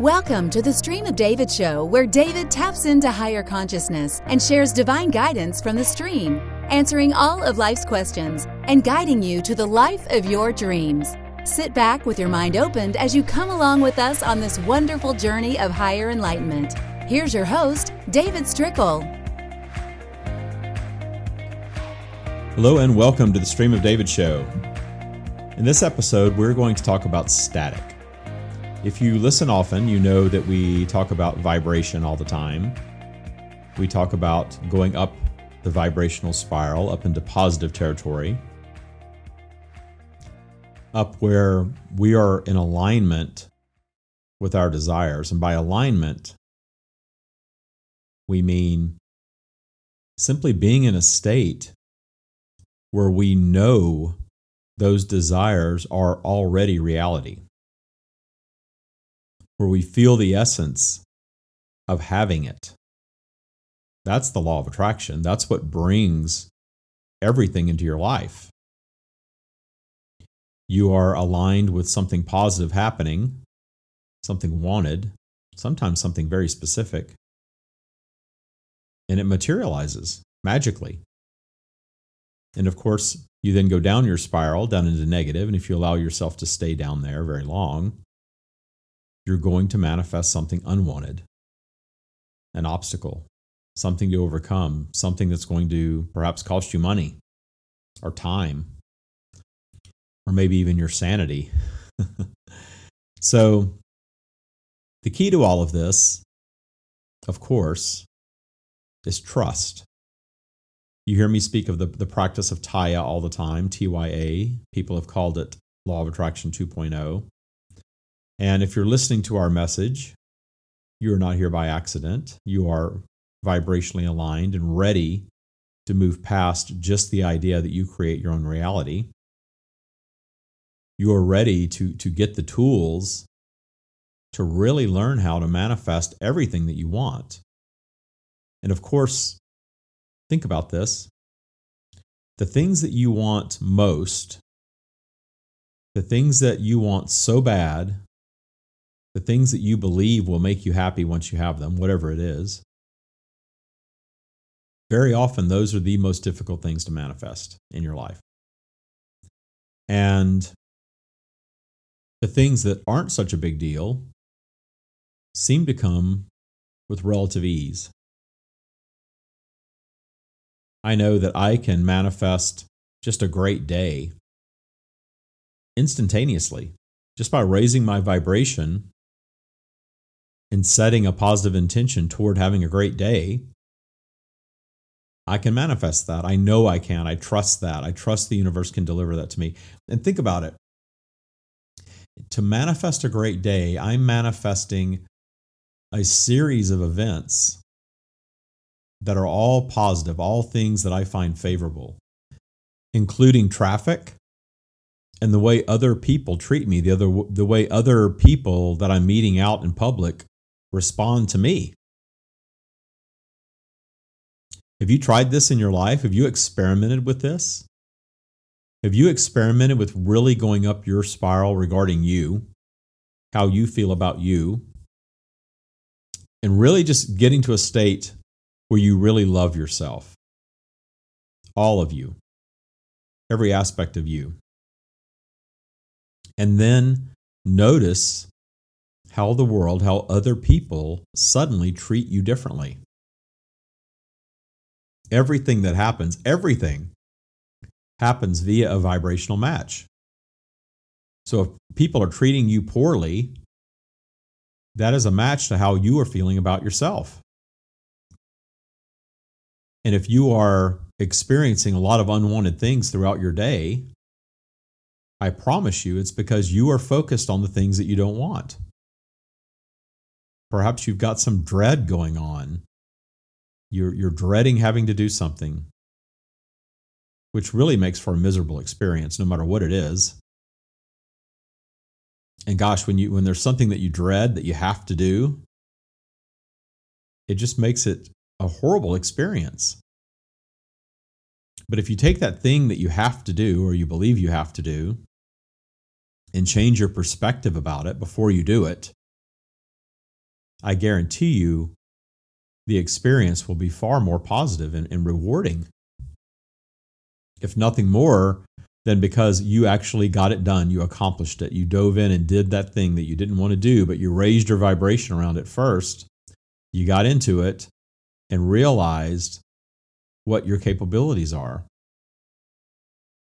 Welcome to the Stream of David show, where David taps into higher consciousness and shares divine guidance from the stream, answering all of life's questions and guiding you to the life of your dreams. Sit back with your mind opened as you come along with us on this wonderful journey of higher enlightenment. Here's your host, David Strickle. Hello, and welcome to the Stream of David show. In this episode, we're going to talk about static. If you listen often, you know that we talk about vibration all the time. We talk about going up the vibrational spiral, up into positive territory, up where we are in alignment with our desires. And by alignment, we mean simply being in a state where we know those desires are already reality where we feel the essence of having it. That's the law of attraction. That's what brings everything into your life. You are aligned with something positive happening, something wanted, sometimes something very specific, and it materializes magically. And of course, you then go down your spiral, down into negative, and if you allow yourself to stay down there very long, you're going to manifest something unwanted, an obstacle, something to overcome, something that's going to perhaps cost you money or time, or maybe even your sanity. so, the key to all of this, of course, is trust. You hear me speak of the, the practice of TYA all the time, TYA. People have called it Law of Attraction 2.0. And if you're listening to our message, you are not here by accident. You are vibrationally aligned and ready to move past just the idea that you create your own reality. You are ready to, to get the tools to really learn how to manifest everything that you want. And of course, think about this the things that you want most, the things that you want so bad the things that you believe will make you happy once you have them, whatever it is, very often those are the most difficult things to manifest in your life. And the things that aren't such a big deal seem to come with relative ease. I know that I can manifest just a great day instantaneously just by raising my vibration and setting a positive intention toward having a great day, I can manifest that. I know I can. I trust that. I trust the universe can deliver that to me. And think about it. To manifest a great day, I'm manifesting a series of events that are all positive, all things that I find favorable, including traffic and the way other people treat me, the other the way other people that I'm meeting out in public respond to me. Have you tried this in your life? Have you experimented with this? Have you experimented with really going up your spiral regarding you, how you feel about you, and really just getting to a state where you really love yourself? All of you, every aspect of you. And then notice how the world, how other people suddenly treat you differently. Everything that happens, everything happens via a vibrational match. So if people are treating you poorly, that is a match to how you are feeling about yourself. And if you are experiencing a lot of unwanted things throughout your day, I promise you it's because you are focused on the things that you don't want. Perhaps you've got some dread going on. You're, you're dreading having to do something, which really makes for a miserable experience, no matter what it is. And gosh, when you when there's something that you dread that you have to do, it just makes it a horrible experience. But if you take that thing that you have to do or you believe you have to do and change your perspective about it before you do it, I guarantee you the experience will be far more positive and, and rewarding. If nothing more than because you actually got it done, you accomplished it, you dove in and did that thing that you didn't want to do, but you raised your vibration around it first. You got into it and realized what your capabilities are.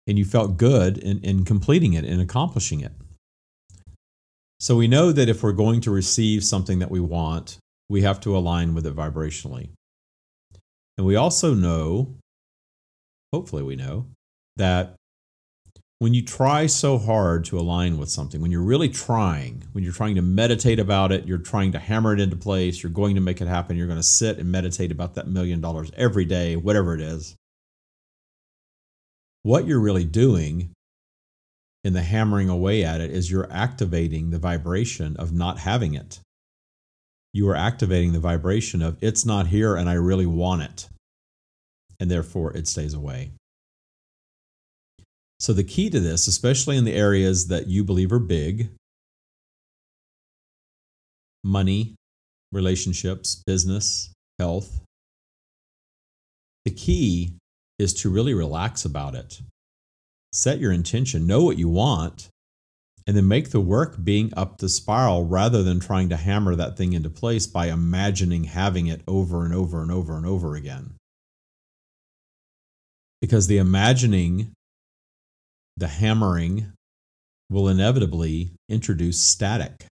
And you felt good in, in completing it and accomplishing it. So we know that if we're going to receive something that we want, we have to align with it vibrationally. And we also know, hopefully, we know, that when you try so hard to align with something, when you're really trying, when you're trying to meditate about it, you're trying to hammer it into place, you're going to make it happen, you're going to sit and meditate about that million dollars every day, whatever it is. What you're really doing in the hammering away at it is you're activating the vibration of not having it. You are activating the vibration of it's not here and I really want it. And therefore it stays away. So, the key to this, especially in the areas that you believe are big money, relationships, business, health the key is to really relax about it set your intention, know what you want, and then make the work being up the spiral rather than trying to hammer that thing into place by imagining having it over and over and over and over again. Because the imagining, the hammering, will inevitably introduce static.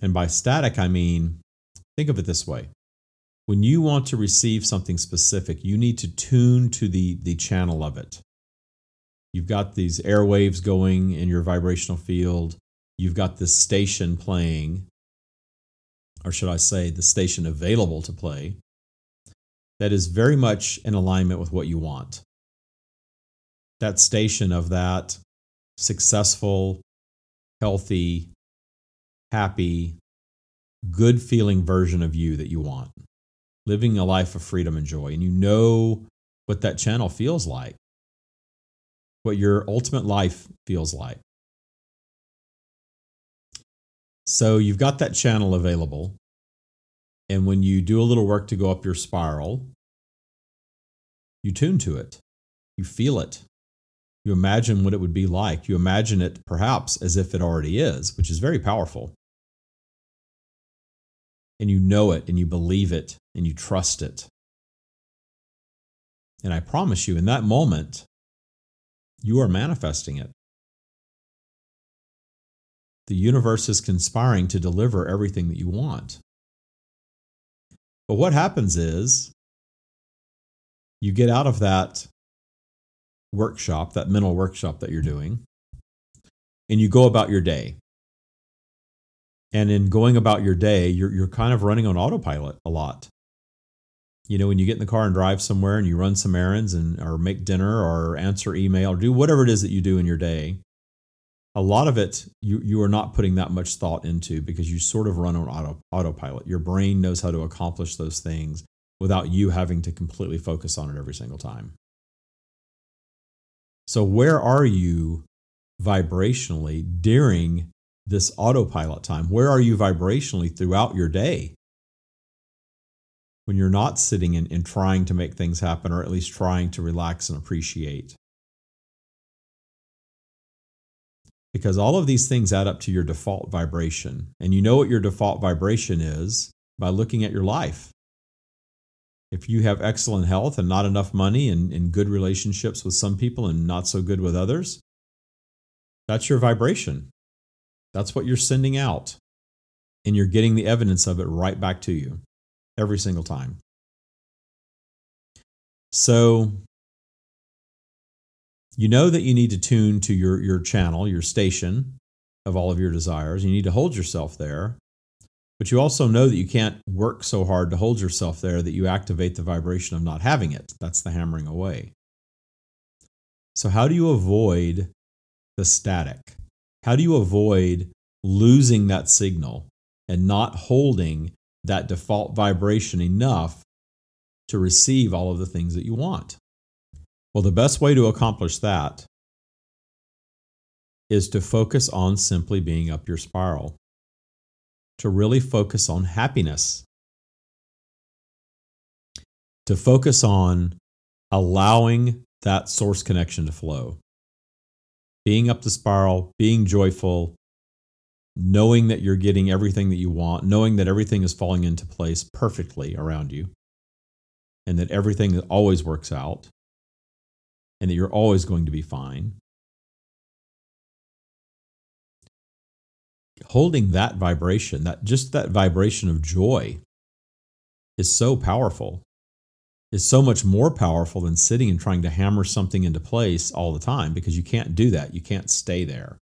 And by static, I mean, think of it this way when you want to receive something specific, you need to tune to the, the channel of it. You've got these airwaves going in your vibrational field. You've got this station playing, or should I say, the station available to play, that is very much in alignment with what you want. That station of that successful, healthy, happy, good feeling version of you that you want living a life of freedom and joy, and you know what that channel feels like, what your ultimate life feels like. So you've got that channel available. And when you do a little work to go up your spiral, you tune to it, you feel it, you imagine what it would be like. You imagine it perhaps as if it already is, which is very powerful and you know it and you believe it and you trust it. And I promise you, in that moment, you are manifesting it. The universe is conspiring to deliver everything that you want. But what happens is you get out of that workshop, that mental workshop that you're doing, and you go about your day. And in going about your day, you're, you're kind of running on autopilot a lot. You know, when you get in the car and drive somewhere and you run some errands and or make dinner or answer email or do whatever it is that you do in your day, a lot of it you, you are not putting that much thought into because you sort of run on auto, autopilot. Your brain knows how to accomplish those things without you having to completely focus on it every single time. So, where are you vibrationally during this autopilot time? Where are you vibrationally throughout your day? When you're not sitting and, and trying to make things happen, or at least trying to relax and appreciate. Because all of these things add up to your default vibration. And you know what your default vibration is by looking at your life. If you have excellent health and not enough money and, and good relationships with some people and not so good with others, that's your vibration. That's what you're sending out. And you're getting the evidence of it right back to you every single time. So you know that you need to tune to your, your channel, your station of all of your desires. You need to hold yourself there. But you also know that you can't work so hard to hold yourself there that you activate the vibration of not having it. That's the hammering away. So, how do you avoid the static? How do you avoid losing that signal and not holding that default vibration enough to receive all of the things that you want? Well, the best way to accomplish that is to focus on simply being up your spiral, to really focus on happiness, to focus on allowing that source connection to flow. Being up the spiral, being joyful, knowing that you're getting everything that you want, knowing that everything is falling into place perfectly around you, and that everything always works out, and that you're always going to be fine. Holding that vibration, that just that vibration of joy is so powerful. Is so much more powerful than sitting and trying to hammer something into place all the time because you can't do that. You can't stay there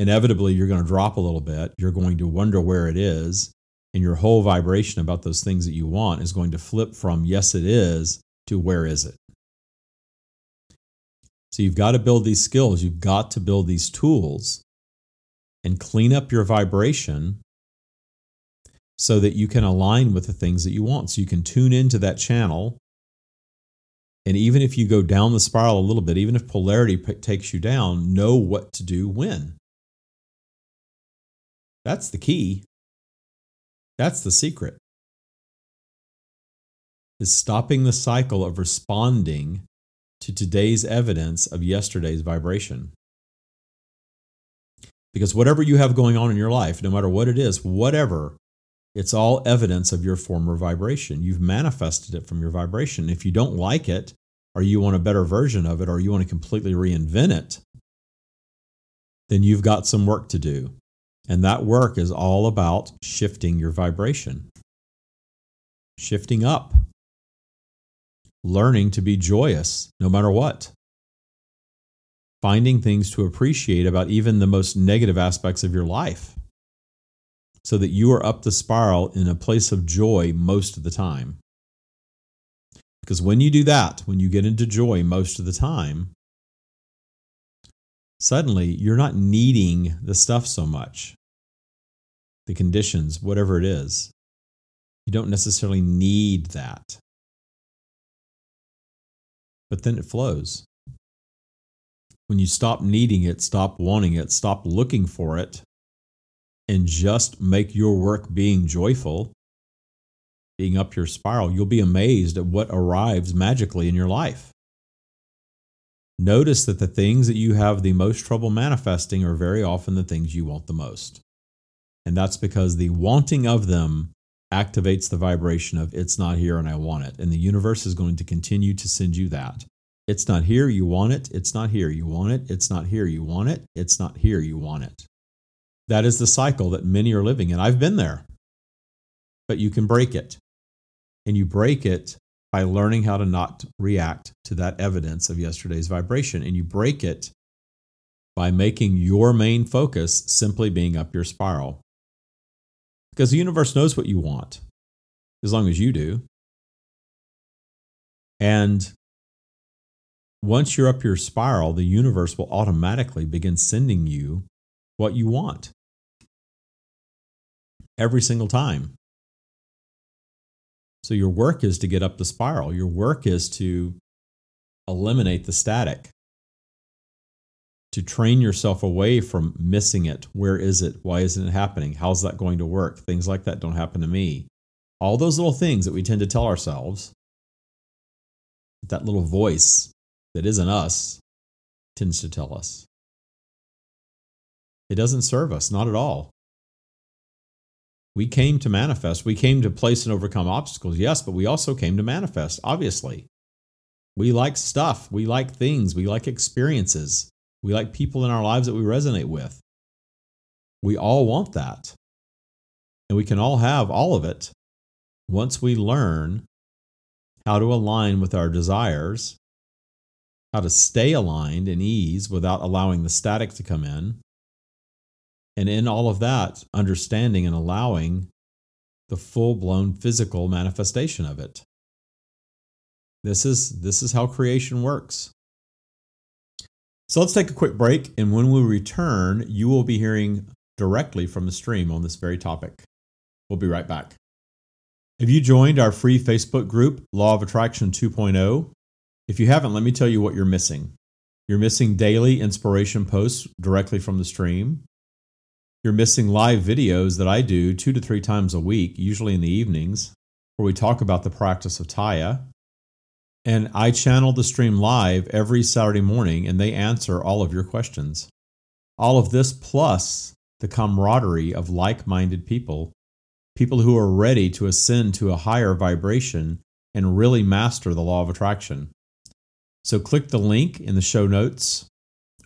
inevitably you're going to drop a little bit. You're going to wonder where it is. And your whole vibration about those things that you want is going to flip from yes, it is to where is it? So you've got to build these skills. You've got to build these tools and clean up your vibration so that you can align with the things that you want. So you can tune into that channel. And even if you go down the spiral a little bit, even if polarity p- takes you down, know what to do when. That's the key. That's the secret. Is stopping the cycle of responding to today's evidence of yesterday's vibration. Because whatever you have going on in your life, no matter what it is, whatever, it's all evidence of your former vibration. You've manifested it from your vibration. If you don't like it, or you want a better version of it, or you want to completely reinvent it, then you've got some work to do. And that work is all about shifting your vibration, shifting up, learning to be joyous no matter what, finding things to appreciate about even the most negative aspects of your life so that you are up the spiral in a place of joy most of the time. Because when you do that, when you get into joy most of the time, suddenly you're not needing the stuff so much. The conditions, whatever it is. You don't necessarily need that. But then it flows. When you stop needing it, stop wanting it, stop looking for it, and just make your work being joyful, being up your spiral, you'll be amazed at what arrives magically in your life. Notice that the things that you have the most trouble manifesting are very often the things you want the most. And that's because the wanting of them activates the vibration of it's not here and I want it. And the universe is going to continue to send you that. It's not here, you want it. It's not here, you want it. It's not here, you want it. It's not here, you want it. That is the cycle that many are living in. I've been there. But you can break it. And you break it by learning how to not react to that evidence of yesterday's vibration. And you break it by making your main focus simply being up your spiral. Because the universe knows what you want, as long as you do. And once you're up your spiral, the universe will automatically begin sending you what you want every single time. So your work is to get up the spiral. Your work is to eliminate the static, to train yourself away from missing it. Where is it? Why isn't it happening? How's that going to work? Things like that don't happen to me. All those little things that we tend to tell ourselves, that little voice that isn't us tends to tell us. It doesn't serve us, not at all. We came to manifest. We came to place and overcome obstacles, yes, but we also came to manifest, obviously. We like stuff. We like things. We like experiences. We like people in our lives that we resonate with. We all want that. And we can all have all of it once we learn how to align with our desires, how to stay aligned in ease without allowing the static to come in, and in all of that, understanding and allowing the full blown physical manifestation of it. This is, this is how creation works. So let's take a quick break. And when we return, you will be hearing directly from the stream on this very topic. We'll be right back. Have you joined our free Facebook group, Law of Attraction 2.0? If you haven't, let me tell you what you're missing. You're missing daily inspiration posts directly from the stream. You're missing live videos that I do two to three times a week, usually in the evenings, where we talk about the practice of Tya. And I channel the stream live every Saturday morning, and they answer all of your questions. All of this plus the camaraderie of like minded people, people who are ready to ascend to a higher vibration and really master the law of attraction. So click the link in the show notes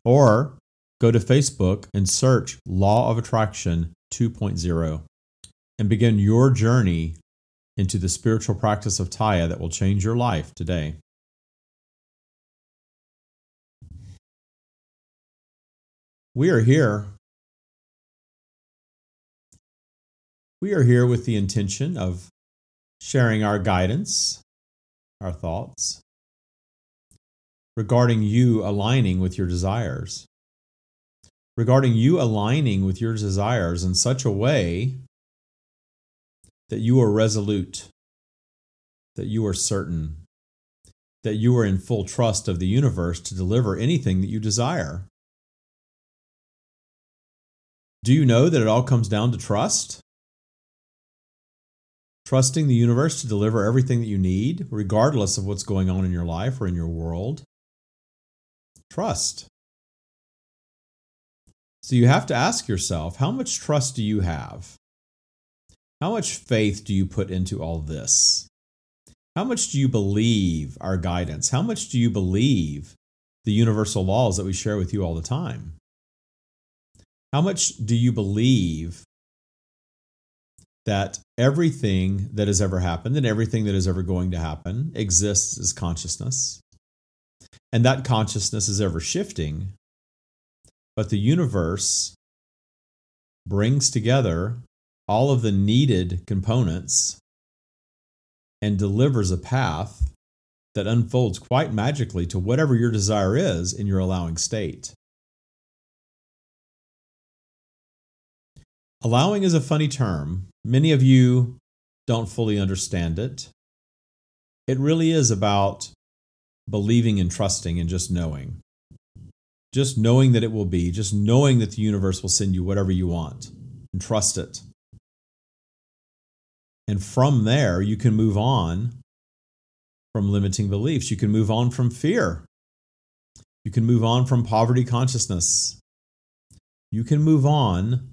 or go to Facebook and search Law of Attraction 2.0 and begin your journey into the spiritual practice of Tya that will change your life today. We are here. We are here with the intention of sharing our guidance, our thoughts regarding you aligning with your desires, regarding you aligning with your desires in such a way that you are resolute, that you are certain, that you are in full trust of the universe to deliver anything that you desire. Do you know that it all comes down to trust? Trusting the universe to deliver everything that you need, regardless of what's going on in your life or in your world. Trust. So you have to ask yourself how much trust do you have? How much faith do you put into all this? How much do you believe our guidance? How much do you believe the universal laws that we share with you all the time? How much do you believe that everything that has ever happened and everything that is ever going to happen exists as consciousness? And that consciousness is ever shifting, but the universe brings together all of the needed components and delivers a path that unfolds quite magically to whatever your desire is in your allowing state. Allowing is a funny term. Many of you don't fully understand it. It really is about believing and trusting and just knowing. Just knowing that it will be, just knowing that the universe will send you whatever you want and trust it. And from there, you can move on from limiting beliefs. You can move on from fear. You can move on from poverty consciousness. You can move on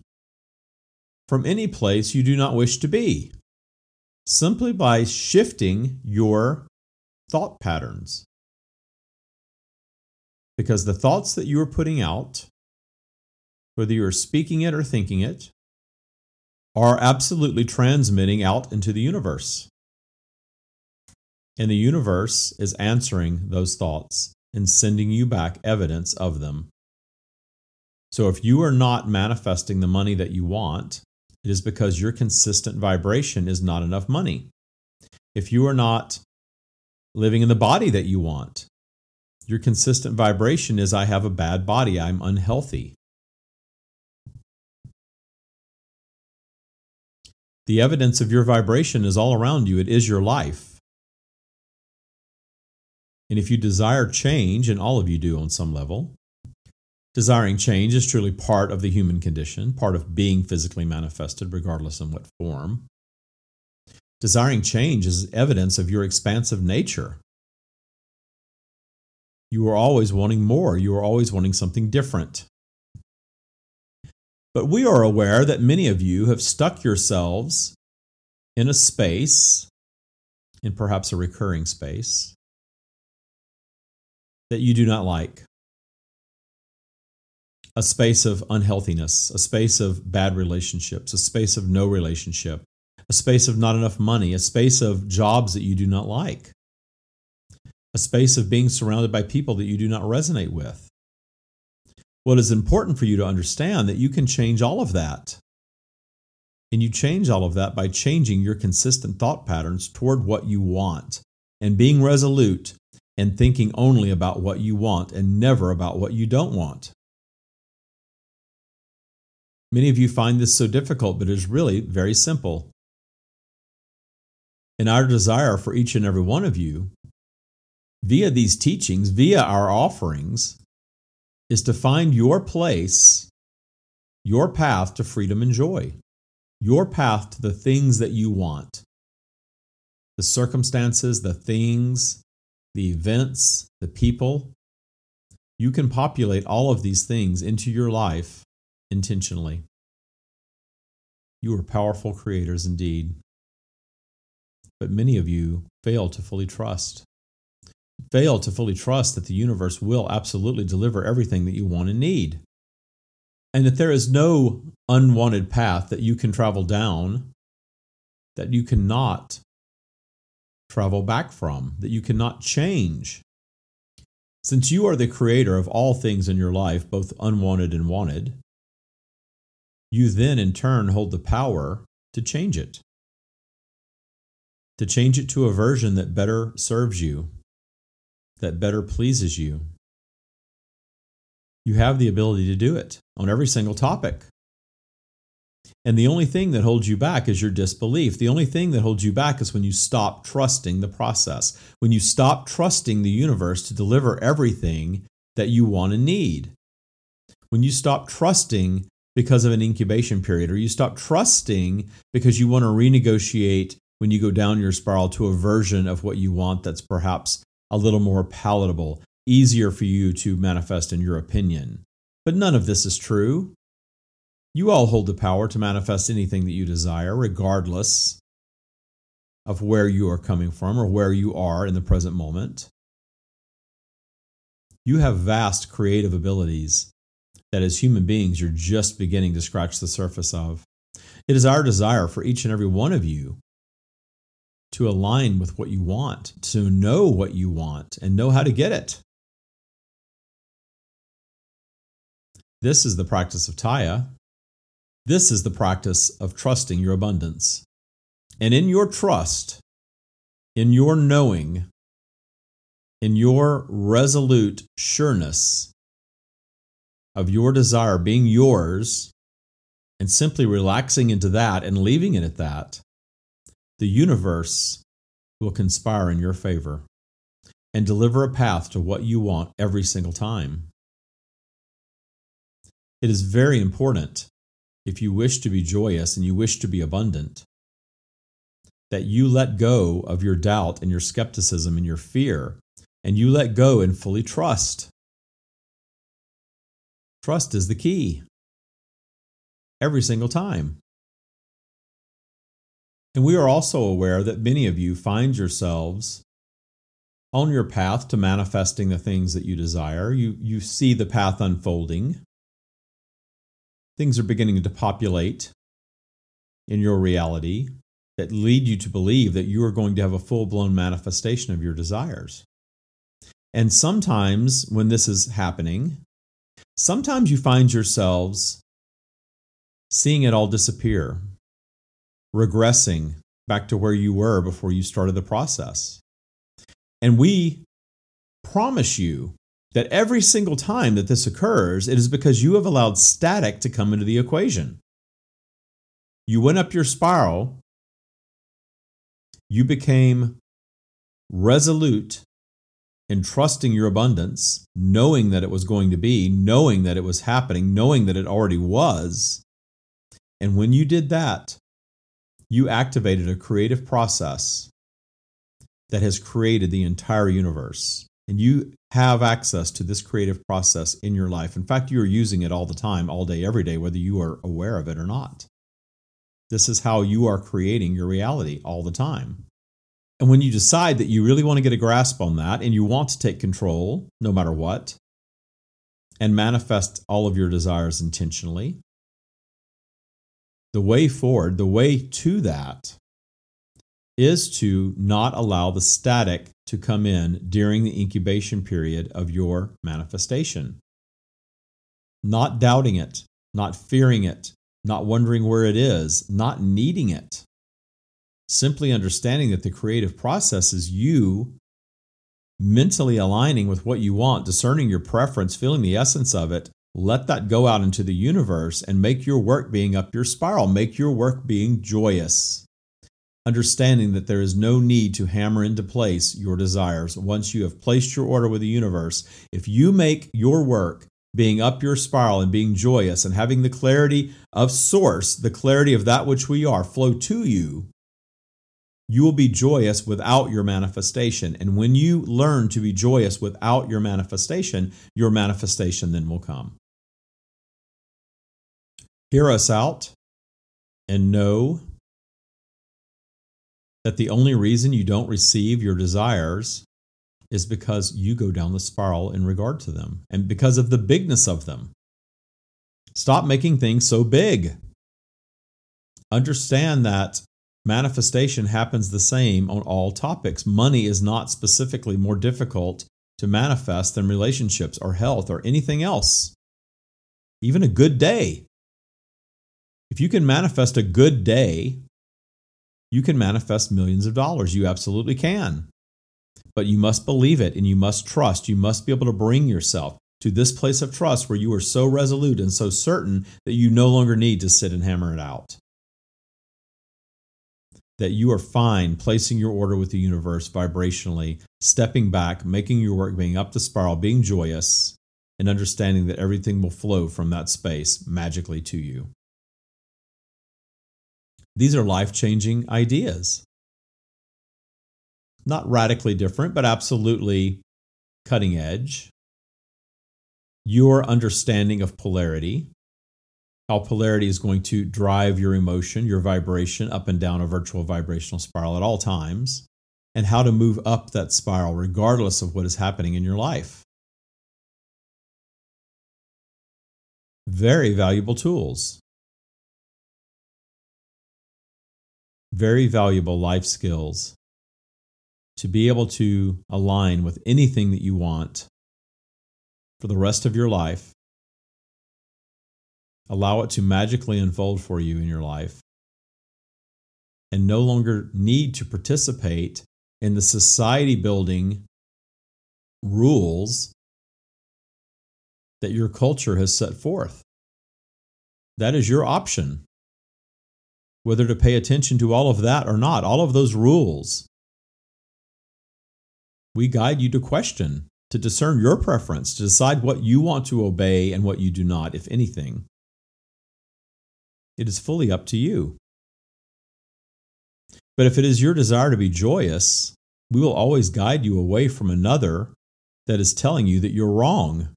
from any place you do not wish to be simply by shifting your thought patterns. Because the thoughts that you are putting out, whether you are speaking it or thinking it, are absolutely transmitting out into the universe. And the universe is answering those thoughts and sending you back evidence of them. So if you are not manifesting the money that you want, it is because your consistent vibration is not enough money. If you are not living in the body that you want, your consistent vibration is I have a bad body, I'm unhealthy. The evidence of your vibration is all around you, it is your life. And if you desire change, and all of you do on some level, desiring change is truly part of the human condition, part of being physically manifested, regardless in what form. Desiring change is evidence of your expansive nature. You are always wanting more, you are always wanting something different. But we are aware that many of you have stuck yourselves in a space, in perhaps a recurring space, that you do not like. A space of unhealthiness, a space of bad relationships, a space of no relationship, a space of not enough money, a space of jobs that you do not like, a space of being surrounded by people that you do not resonate with. Well, it's important for you to understand that you can change all of that. And you change all of that by changing your consistent thought patterns toward what you want and being resolute and thinking only about what you want and never about what you don't want. Many of you find this so difficult, but it is really very simple. And our desire for each and every one of you, via these teachings, via our offerings, is to find your place your path to freedom and joy, your path to the things that you want, the circumstances, the things, the events, the people. You can populate all of these things into your life intentionally. You are powerful creators indeed. But many of you fail to fully trust. Fail to fully trust that the universe will absolutely deliver everything that you want and need. And that there is no unwanted path that you can travel down that you cannot travel back from, that you cannot change. Since you are the creator of all things in your life, both unwanted and wanted, you then in turn hold the power to change it. To change it to a version that better serves you, that better pleases you. You have the ability to do it on every single topic. And the only thing that holds you back is your disbelief. The only thing that holds you back is when you stop trusting the process, when you stop trusting the universe to deliver everything that you want and need. When you stop trusting because of an incubation period, or you stop trusting because you want to renegotiate when you go down your spiral to a version of what you want that's perhaps a little more palatable, easier for you to manifest in your opinion. But none of this is true. You all hold the power to manifest anything that you desire, regardless of where you are coming from or where you are in the present moment. You have vast creative abilities that as human beings you're just beginning to scratch the surface of. It is our desire for each and every one of you to align with what you want, to know what you want, and know how to get it. This is the practice of Tya. This is the practice of trusting your abundance. And in your trust, in your knowing, in your resolute sureness, of your desire being yours and simply relaxing into that and leaving it at that, the universe will conspire in your favor and deliver a path to what you want every single time. It is very important, if you wish to be joyous and you wish to be abundant, that you let go of your doubt and your skepticism and your fear, and you let go and fully trust Trust is the key. Every single time. And we are also aware that many of you find yourselves on your path to manifesting the things that you desire. You, you see the path unfolding. Things are beginning to populate in your reality that lead you to believe that you are going to have a full blown manifestation of your desires. And sometimes when this is happening, sometimes you find yourselves seeing it all disappear, regressing back to where you were before you started the process. And we promise you that every single time that this occurs, it is because you have allowed static to come into the equation. You went up your spiral, you became resolute in trusting your abundance, knowing that it was going to be, knowing that it was happening, knowing that it already was. And when you did that, you activated a creative process that has created the entire universe. And you have access to this creative process in your life. In fact, you are using it all the time, all day, every day, whether you are aware of it or not. This is how you are creating your reality all the time. And when you decide that you really want to get a grasp on that and you want to take control no matter what and manifest all of your desires intentionally, the way forward, the way to that is to not allow the static to come in during the incubation period of your manifestation. Not doubting it, not fearing it, not wondering where it is, not needing it simply understanding that the creative process is you mentally aligning with what you want, discerning your preference, feeling the essence of it. Let that go out into the universe and make your work being up your spiral, make your work being joyous. Understanding that there is no need to hammer into place your desires once you have placed your order with the universe. If you make your work being up your spiral and being joyous and having the clarity of source, the clarity of that which we are, flow to you, you will be joyous without your manifestation. And when you learn to be joyous without your manifestation, your manifestation then will come. Hear us out and know that the only reason you don't receive your desires is because you go down the spiral in regard to them and because of the bigness of them. Stop making things so big. Understand that manifestation happens the same on all topics. Money is not specifically more difficult to manifest than relationships or health or anything else. Even a good day. If you can manifest a good day, you can manifest millions of dollars. You absolutely can. But you must believe it and you must trust. You must be able to bring yourself to this place of trust where you are so resolute and so certain that you no longer need to sit and hammer it out. That you are fine placing your order with the universe vibrationally, stepping back, making your work, being up the spiral, being joyous, and understanding that everything will flow from that space magically to you. These are life changing ideas. Not radically different, but absolutely cutting edge. Your understanding of polarity, how polarity is going to drive your emotion, your vibration up and down a virtual vibrational spiral at all times, and how to move up that spiral regardless of what is happening in your life. Very valuable tools. Very valuable life skills to be able to align with anything that you want for the rest of your life. Allow it to magically unfold for you in your life and no longer need to participate in the society building rules that your culture has set forth. That is your option whether to pay attention to all of that or not, all of those rules. We guide you to question, to discern your preference, to decide what you want to obey and what you do not, if anything. It is fully up to you. But if it is your desire to be joyous, we will always guide you away from another that is telling you that you're wrong,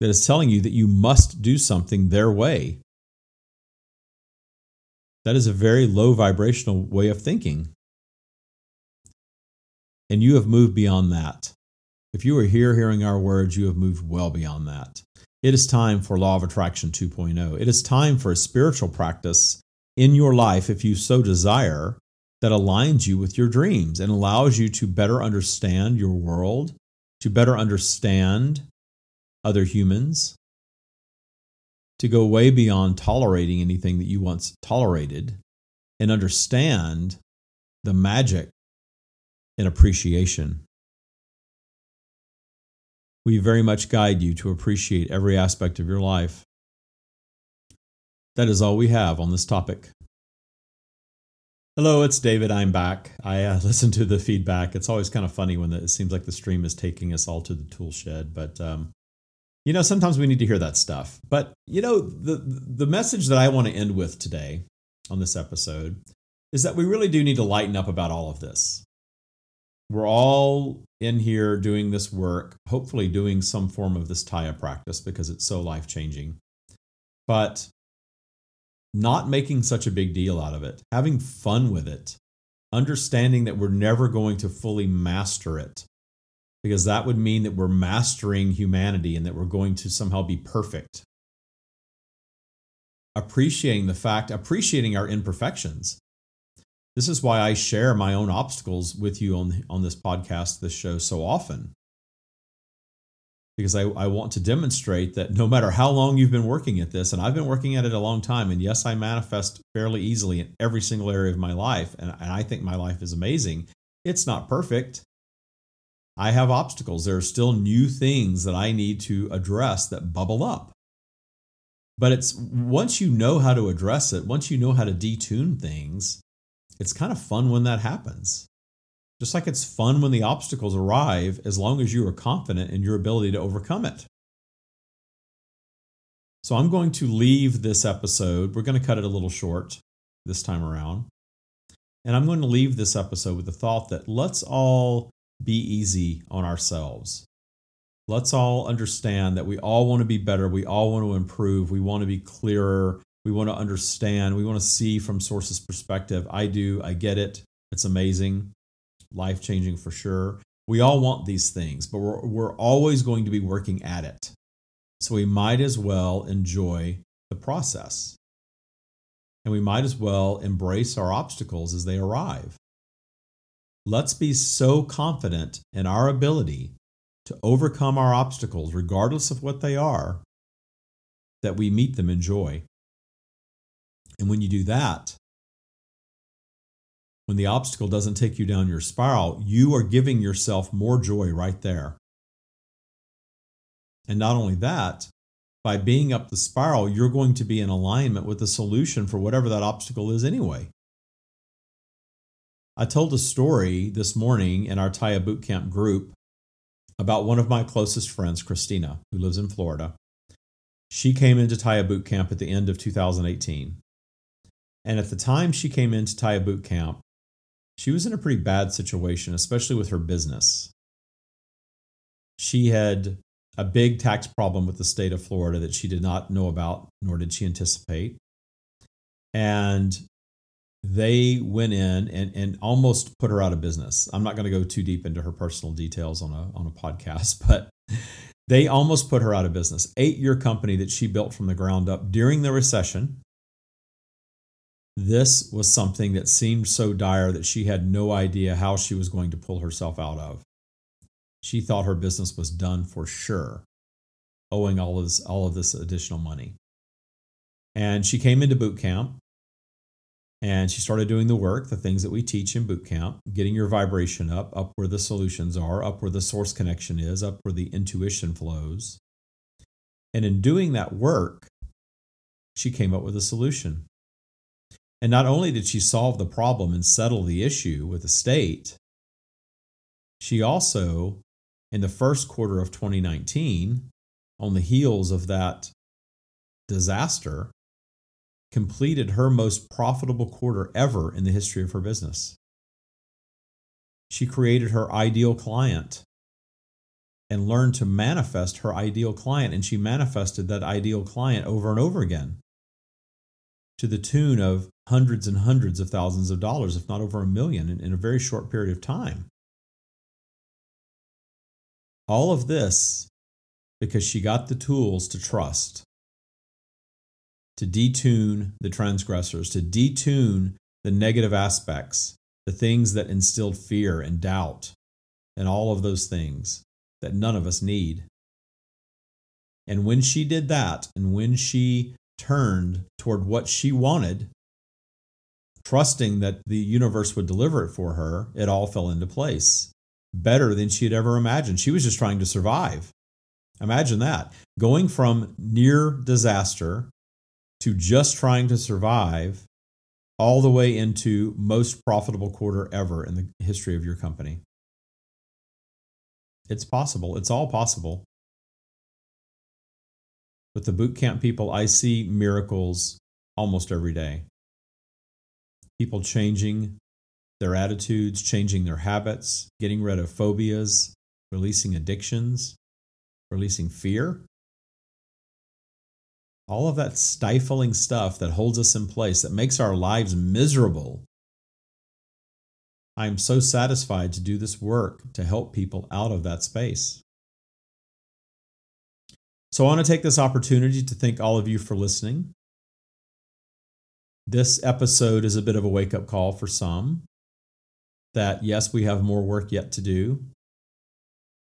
that is telling you that you must do something their way. That is a very low vibrational way of thinking. And you have moved beyond that. If you are here hearing our words, you have moved well beyond that. It is time for Law of Attraction 2.0. It is time for a spiritual practice in your life, if you so desire, that aligns you with your dreams and allows you to better understand your world, to better understand other humans, to go way beyond tolerating anything that you once tolerated and understand the magic and appreciation. We very much guide you to appreciate every aspect of your life. That is all we have on this topic. Hello, it's David. I'm back. I uh, listened to the feedback. It's always kind of funny when the, it seems like the stream is taking us all to the tool shed, but um, you know, sometimes we need to hear that stuff. But, you know, the the message that I want to end with today on this episode is that we really do need to lighten up about all of this. We're all in here doing this work, hopefully doing some form of this Tya practice because it's so life changing. But not making such a big deal out of it, having fun with it, understanding that we're never going to fully master it because that would mean that we're mastering humanity and that we're going to somehow be perfect. Appreciating the fact, appreciating our imperfections. This is why I share my own obstacles with you on, on this podcast, this show so often. Because I, I want to demonstrate that no matter how long you've been working at this, and I've been working at it a long time, and yes, I manifest fairly easily in every single area of my life, and, and I think my life is amazing. It's not perfect I have obstacles. There are still new things that I need to address that bubble up. But it's once you know how to address it, once you know how to detune things, it's kind of fun when that happens. Just like it's fun when the obstacles arrive, as long as you are confident in your ability to overcome it. So I'm going to leave this episode. We're going to cut it a little short this time around. And I'm going to leave this episode with the thought that let's all be easy on ourselves. Let's all understand that we all want to be better. We all want to improve. We want to be clearer. We want to understand. We want to see from sources' perspective. I do. I get it. It's amazing, life changing for sure. We all want these things, but we're, we're always going to be working at it. So we might as well enjoy the process. And we might as well embrace our obstacles as they arrive. Let's be so confident in our ability to overcome our obstacles, regardless of what they are, that we meet them in joy. And when you do that, when the obstacle doesn't take you down your spiral, you are giving yourself more joy right there. And not only that, by being up the spiral, you're going to be in alignment with the solution for whatever that obstacle is anyway. I told a story this morning in our Tya Bootcamp group about one of my closest friends, Christina, who lives in Florida. She came into Tya Bootcamp at the end of 2018. And at the time she came into Tya Bootcamp, she was in a pretty bad situation, especially with her business. She had a big tax problem with the state of Florida that she did not know about, nor did she anticipate. And they went in and, and almost put her out of business. I'm not going to go too deep into her personal details on a, on a podcast, but they almost put her out of business. Eight year company that she built from the ground up during the recession this was something that seemed so dire that she had no idea how she was going to pull herself out of. She thought her business was done for sure, owing all of this, all of this additional money. And she came into boot camp and she started doing the work, the things that we teach in boot camp, getting your vibration up, up where the solutions are, up where the source connection is, up where the intuition flows. And in doing that work, she came up with a solution. And not only did she solve the problem and settle the issue with the state, she also, in the first quarter of 2019, on the heels of that disaster, completed her most profitable quarter ever in the history of her business. She created her ideal client and learned to manifest her ideal client, and she manifested that ideal client over and over again to the tune of hundreds and hundreds of thousands of dollars, if not over a million, in, in a very short period of time. All of this because she got the tools to trust, to detune the transgressors, to detune the negative aspects, the things that instilled fear and doubt, and all of those things that none of us need. And when she did that, and when she turned toward what she wanted, trusting that the universe would deliver it for her, it all fell into place better than she had ever imagined. She was just trying to survive. Imagine that going from near disaster to just trying to survive all the way into most profitable quarter ever in the history of your company. It's possible. It's all possible. With the boot camp people, I see miracles almost every day. People changing their attitudes, changing their habits, getting rid of phobias, releasing addictions, releasing fear. All of that stifling stuff that holds us in place, that makes our lives miserable. I am so satisfied to do this work to help people out of that space. So I want to take this opportunity to thank all of you for listening. This episode is a bit of a wake up call for some that yes, we have more work yet to do.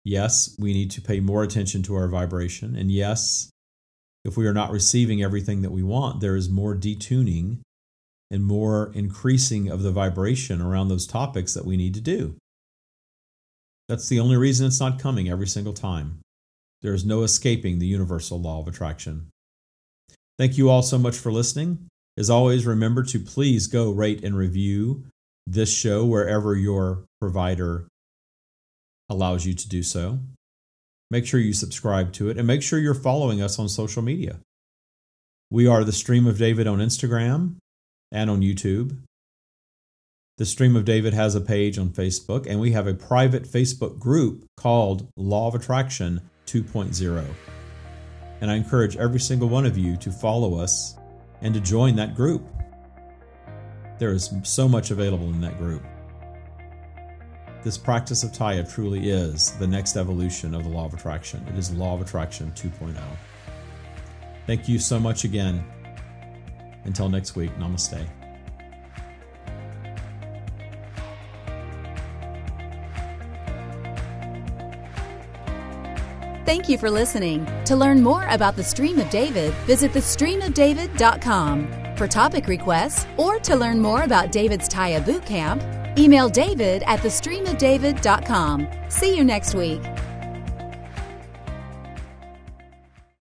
Yes, we need to pay more attention to our vibration. And yes, if we are not receiving everything that we want, there is more detuning and more increasing of the vibration around those topics that we need to do. That's the only reason it's not coming every single time. There is no escaping the universal law of attraction. Thank you all so much for listening. As always, remember to please go rate and review this show wherever your provider allows you to do so. Make sure you subscribe to it and make sure you're following us on social media. We are the Stream of David on Instagram and on YouTube. The Stream of David has a page on Facebook, and we have a private Facebook group called Law of Attraction 2.0. And I encourage every single one of you to follow us and to join that group. There is so much available in that group. This practice of Tya truly is the next evolution of the law of attraction. It is law of attraction 2.0. Thank you so much again. Until next week, namaste. Thank you for listening. To learn more about the Stream of David, visit thestreamofdavid.com. For topic requests or to learn more about David's Tya Boot Camp, email david at thestreamofdavid.com. See you next week.